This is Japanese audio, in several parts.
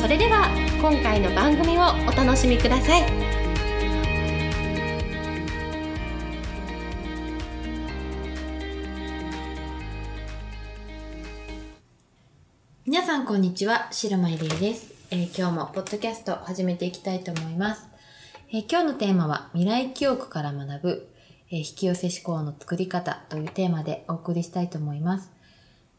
それでは今回の番組をお楽しみください皆さんこんにちは、白間ゆりえです、えー今日もポッドキャスト始めていきたいと思います。えー今日のテーマは未来記憶から学ぶ、えー引き寄せ思考の作り方というテーマでお送りしたいと思います。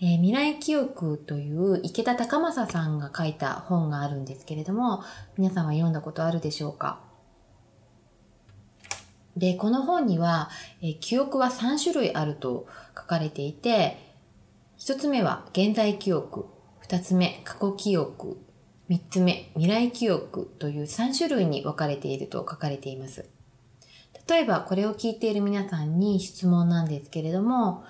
えー未来記憶という池田隆正さんが書いた本があるんですけれども、皆さんは読んだことあるでしょうか？で、この本には、えー記憶は3種類あると書かれていて、一つ目は現在記憶、二つ目過去記憶、三つ目未来記憶という3種類に分かれていると書かれています。例えばこれを聞いている皆さんに質問なんですけれども、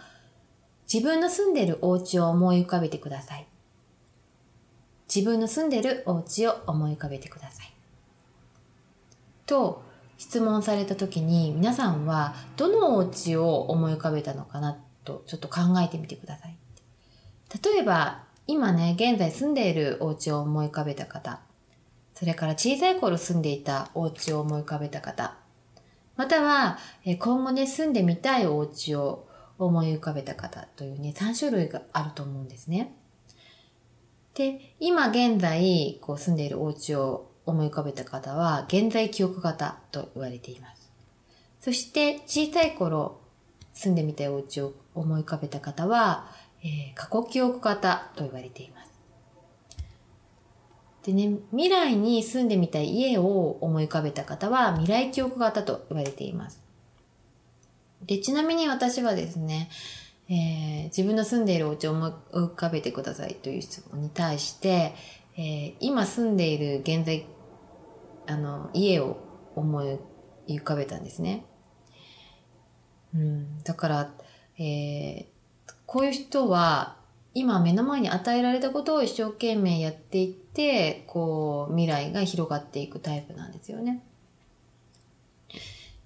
自分の住んでいるお家を思い浮かべてください。自分の住んでいるお家を思い浮かべてください。と質問された時に皆さんはどのお家を思い浮かべたのかなとちょっと考えてみてください。例えば、今ね、現在住んでいるお家を思い浮かべた方、それから小さい頃住んでいたお家を思い浮かべた方、または、今後ね、住んでみたいお家を思い浮かべた方というね、3種類があると思うんですね。で、今現在、こう住んでいるお家を思い浮かべた方は、現在記憶型と言われています。そして、小さい頃住んでみたいお家を思い浮かべた方は、えー過去記憶型と言われています。でね、未来に住んでみたい家を思い浮かべた方は未来記憶型と言われています。で、ちなみに私はですね、えー自分の住んでいるお家を思い浮かべてくださいという質問に対して、えー今住んでいる現在、あの、家を思い浮かべたんですね。うん、だから、えーこういう人は今目の前に与えられたことを一生懸命やっていって、こう未来が広がっていくタイプなんですよね。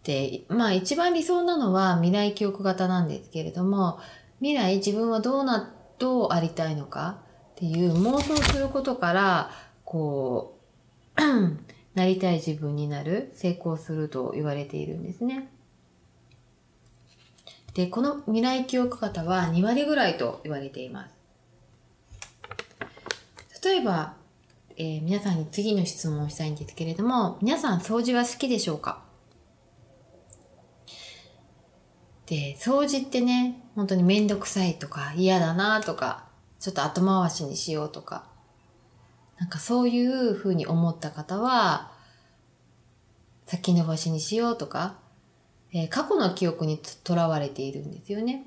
で、まあ一番理想なのは未来記憶型なんですけれども、未来自分はどうな、どうありたいのかっていう妄想することから、こう、なりたい自分になる、成功すると言われているんですね。で、この未来記憶型は2割ぐらいと言われています。例えば、えー皆さんに次の質問をしたいんですけれども、皆さん掃除は好きでしょうか？で、掃除ってね、本当にめんどくさいとか嫌だなとか、ちょっと後回しにしようとか、なんかそういうふうに思った方は、先延ばしにしようとか、えー過去の記憶にとらわれているんですよね。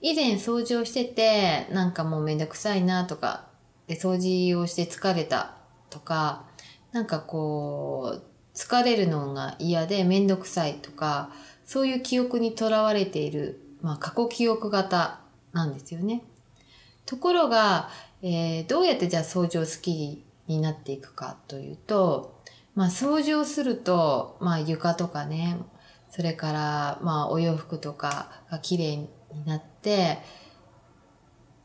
以前掃除をしてて、なんかもうめんどくさいなとか、で、掃除をして疲れたとか、なんかこう、疲れるのが嫌でめんどくさいとか、そういう記憶にとらわれている、まあ過去記憶型なんですよね。ところが、えーどうやってじゃあ掃除を好きになっていくかというと、まあ掃除をすると、まあ床とかね、それからまあお洋服とかが綺麗になって、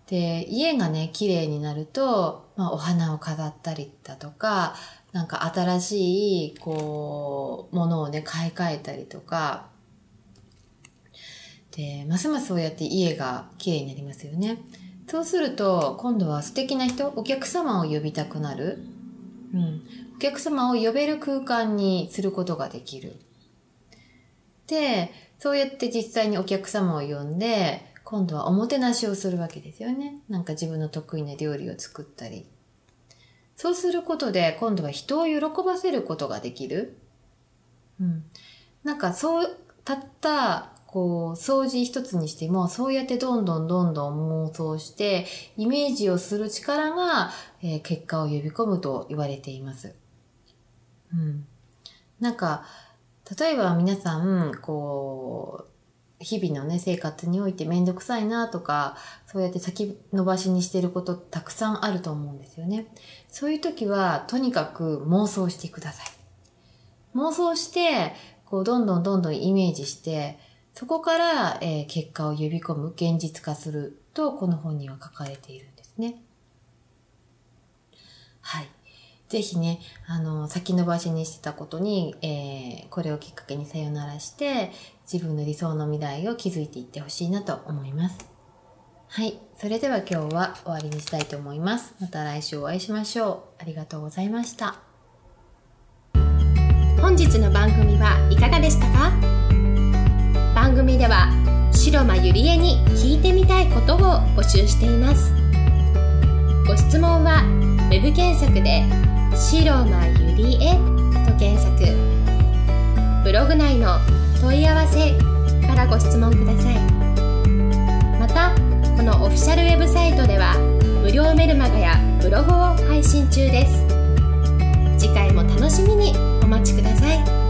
で、家がね、綺麗になると、まあお花を飾ったりだとか、なんか新しい、こう、ものをね、買い替えたりとか、で、ますますそうやって家が綺麗になりますよね。そうすると、今度は素敵な人、お客様を呼びたくなる。うん。お客様を呼べる空間にすることができる。で、そうやって実際にお客様を呼んで、今度はおもてなしをするわけですよね。なんか自分の得意な料理を作ったり。そうすることで、今度は人を喜ばせることができる。うん。なんかそう、たった、こう、掃除一つにしても、そうやってどんどんどんどん妄想して、イメージをする力が、えー、結果を呼び込むと言われています。うん。なんか、例えば皆さん、こう、日々のね、生活においてめんどくさいなとか、そうやって先延ばしにしてることたくさんあると思うんですよね。そういう時は、とにかく妄想してください。妄想して、こう、どんどんどんどんイメージして、そこから、えー、結果を呼び込む、現実化すると、この本には書かれているんですね。はい。ぜひね、あの、先延ばしにしてたことに、えー、これをきっかけにさよならして、自分の理想の未来を築いていってほしいなと思います。はい。それでは今日は終わりにしたいと思います。また来週お会いしましょう。ありがとうございました。本日の番組はいかがでしたか？番組では白間ゆりえに聞いてみたいことを募集しています。ご質問は web 検索で「白間ゆりえ」と検索。ブログ内の問い合わせからご質問ください。またこのオフィシャルウェブサイトでは無料メルマガやブログを配信中です。次回も楽しみにお待ちください。